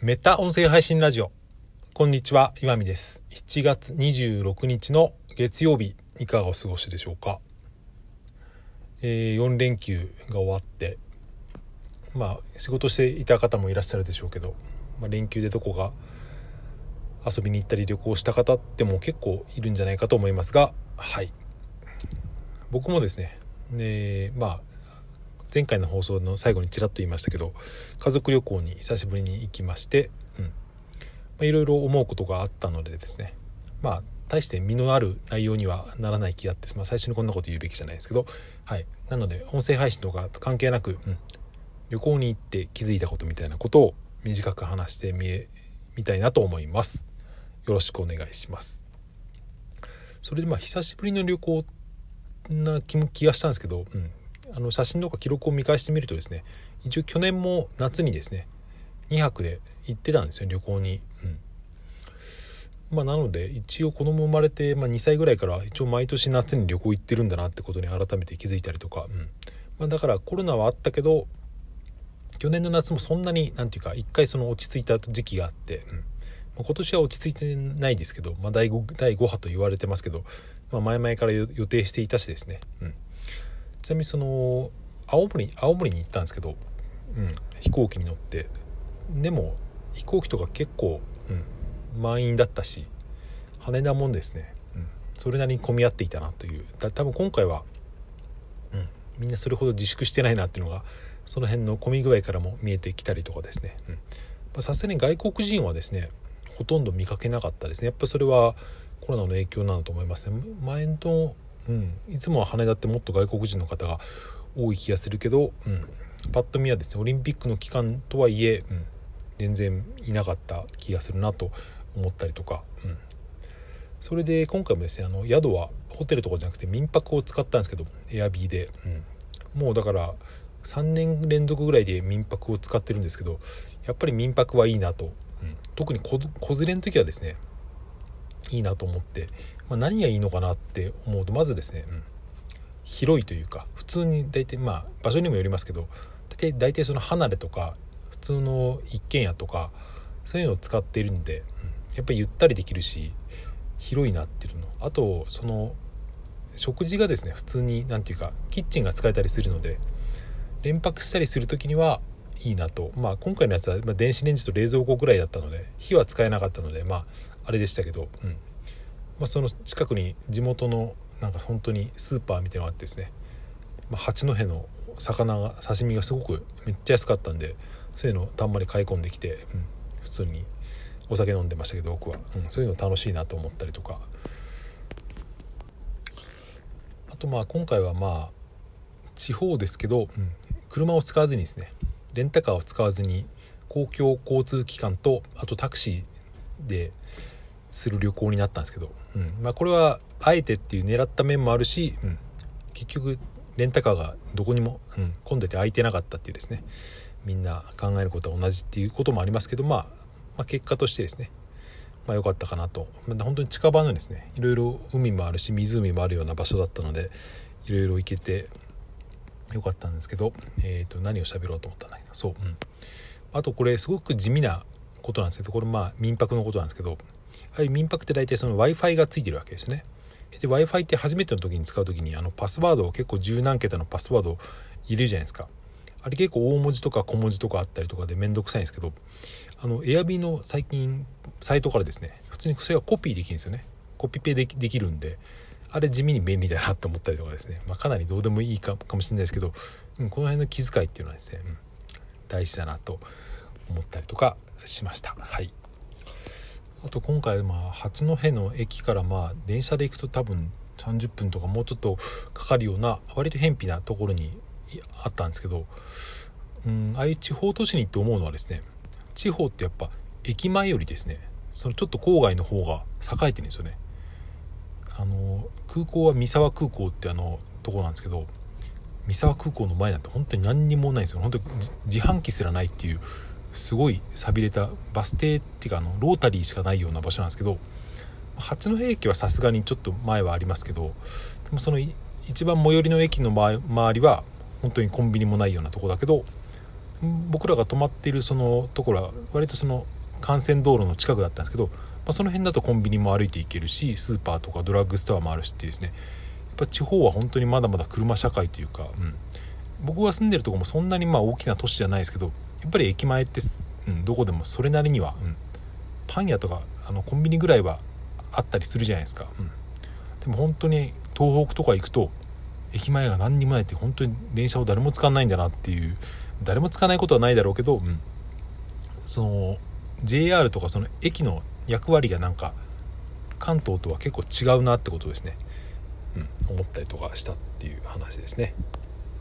メタ音声配信ラジオ。こんにちは、岩見です。7月26日の月曜日、いかがお過ごしでしょうか？えー、4連休が終わって、まあ、仕事していた方もいらっしゃるでしょうけど、まあ、連休でどこか遊びに行ったり旅行した方っても結構いるんじゃないかと思いますが、はい。僕もですね、ねまあ、前回の放送の最後にちらっと言いましたけど家族旅行に久しぶりに行きまして、いろいろ思うことがあったのでですね。まあ大して身のある内容にはならない気があって、まあ、最初にこんなこと言うべきじゃないですけど、はい、なので音声配信とか関係なく、うん、旅行に行って気づいたことみたいなことを短く話してみみたいなと思います。よろしくお願いします。それでまあ久しぶりの旅行な気がしたんですけど、うん、あの写真とか記録を見返してみるとですね一応去年も夏にですね2泊で行ってたんですよ旅行に。うん。まあ、なので一応子供生まれて、まあ、2歳ぐらいから一応毎年夏に旅行行ってるんだなってことに改めて気づいたりとか、うん。まあ、だからコロナはあったけど去年の夏もそんなになんていうか一回その落ち着いた時期があって、うん。まあ、今年は落ち着いてないですけど、まあ、第 5, 第5波と言われてますけど、まあ、前々から予定していたしですね、うん、ちなみにその青森青森に行ったんですけど、うん、飛行機に乗って。でも飛行機とか結構、うん、満員だったし羽田もんですね、うん、それなりに混み合っていたなという。だ多分今回は、うん、みんなそれほど自粛してないなっていうのがその辺の混み具合からも見えてきたりとかですね。さすがに外国人はですねほとんど見かけなかったですね。やっぱそれはコロナの影響なのと思いますね。前のうん、いつもは羽田ってもっと外国人の方が多い気がするけど、うん、パッと見はですねオリンピックの期間とはいえ、うん、全然いなかった気がするなと思ったりとか、うん、それで今回もですねあの宿はホテルとかじゃなくて民泊を使ったんですけどエアビーで、うん、もうだから3年連続ぐらいで民泊を使ってるんですけどやっぱり民泊はいいなと、うん、特に子連れの時はですねいいなと思って、まあ、何がいいのかなって思うとまずですね、うん、広いというか普通に大体まあ場所にもよりますけど大体大体その離れとか普通の一軒家とかそういうのを使っているんで、うん、やっぱりゆったりできるし広いなっていうの。あとその食事がですね普通に何ていうかキッチンが使えたりするので連泊したりする時にはいいなと。まあ今回のやつは電子レンジと冷蔵庫ぐらいだったので火は使えなかったのでまああれでしたけど、うん。まあ、その近くに地元のなんか本当にスーパーみたいなのがあってですね、まあ、八戸の魚が刺身がすごくめっちゃ安かったんでそういうのをたんまり買い込んできて、うん、普通にお酒飲んでましたけど僕は、うん、そういうの楽しいなと思ったりとか。あとまあ今回はまあ地方ですけど、うん、車を使わずにですね。レンタカーを使わずに公共交通機関とあとタクシーでする旅行になったんですけど、うん。まあ、これはあえてっていう狙った面もあるし、うん、結局レンタカーがどこにも、うん、混んでて空いてなかったっていうですね。みんな考えることは同じっていうこともありますけど、まあ、まあ結果としてですね。まあ、良かったかなと、まあ、本当に近場のですねいろいろ海もあるし湖もあるような場所だったのでいろいろ行けてよかったんですけど、えー、と何を喋ろうと思ったんだけどそう、うん、あとこれすごく地味なことなんですけどこれまあ民泊のことなんですけどああい民泊って大体その w i f i がついてるわけですね。で w i f i って初めての時に使う時にあのパスワードを結構十何桁のパスワードを入れるじゃないですか。あれ結構大文字とか小文字とかあったりとかで面倒くさいんですけどあの Airb の最近サイトからですね普通にそれがコピーできるんですよね。コピペできできるんであれ地味に便利だなと思ったりとかですね、まあ、かなりどうでもいいかもしれないですけど、うん、この辺の気遣いっていうのはですね、うん、大事だなと思ったりとかしました。はい。あと今回まあ八戸の駅からまあ電車で行くと多分30分とかもうちょっとかかるような割と偏僻なところにあったんですけど、うん、ああいう地方都市に行って思うのはですね地方ってやっぱ駅前よりですねそのちょっと郊外の方が栄えてるんですよね。あの空港は三沢空港ってあのとこなんですけど三沢空港の前なんて本当に何にもないんですよ。本当に自販機すらないっていうすごい寂れたバス停っていうかあのロータリーしかないような場所なんですけど八戸駅はさすがにちょっと前はありますけどでもその一番最寄りの駅の周りは本当にコンビニもないようなとこだけど僕らが泊まっているそのところは割とその幹線道路の近くだったんですけど、あ、その辺だとコンビニも歩いていけるしスーパーとかドラッグストアもあるしっていうですね。やっぱ地方は本当にまだまだ車社会というか、うん、僕が住んでるとこもそんなにまあ大きな都市じゃないですけどやっぱり駅前って、うん、どこでもそれなりには、うん、パン屋とかあのコンビニぐらいはあったりするじゃないですか、うん、でも本当に東北とか行くと駅前が何にもないって本当に電車を誰も使わないんだなっていう誰も使わないことはないだろうけど、うん、その JR とかその駅の役割がなんか関東とは結構違うなってことですね、うん、思ったりとかしたっていう話ですね。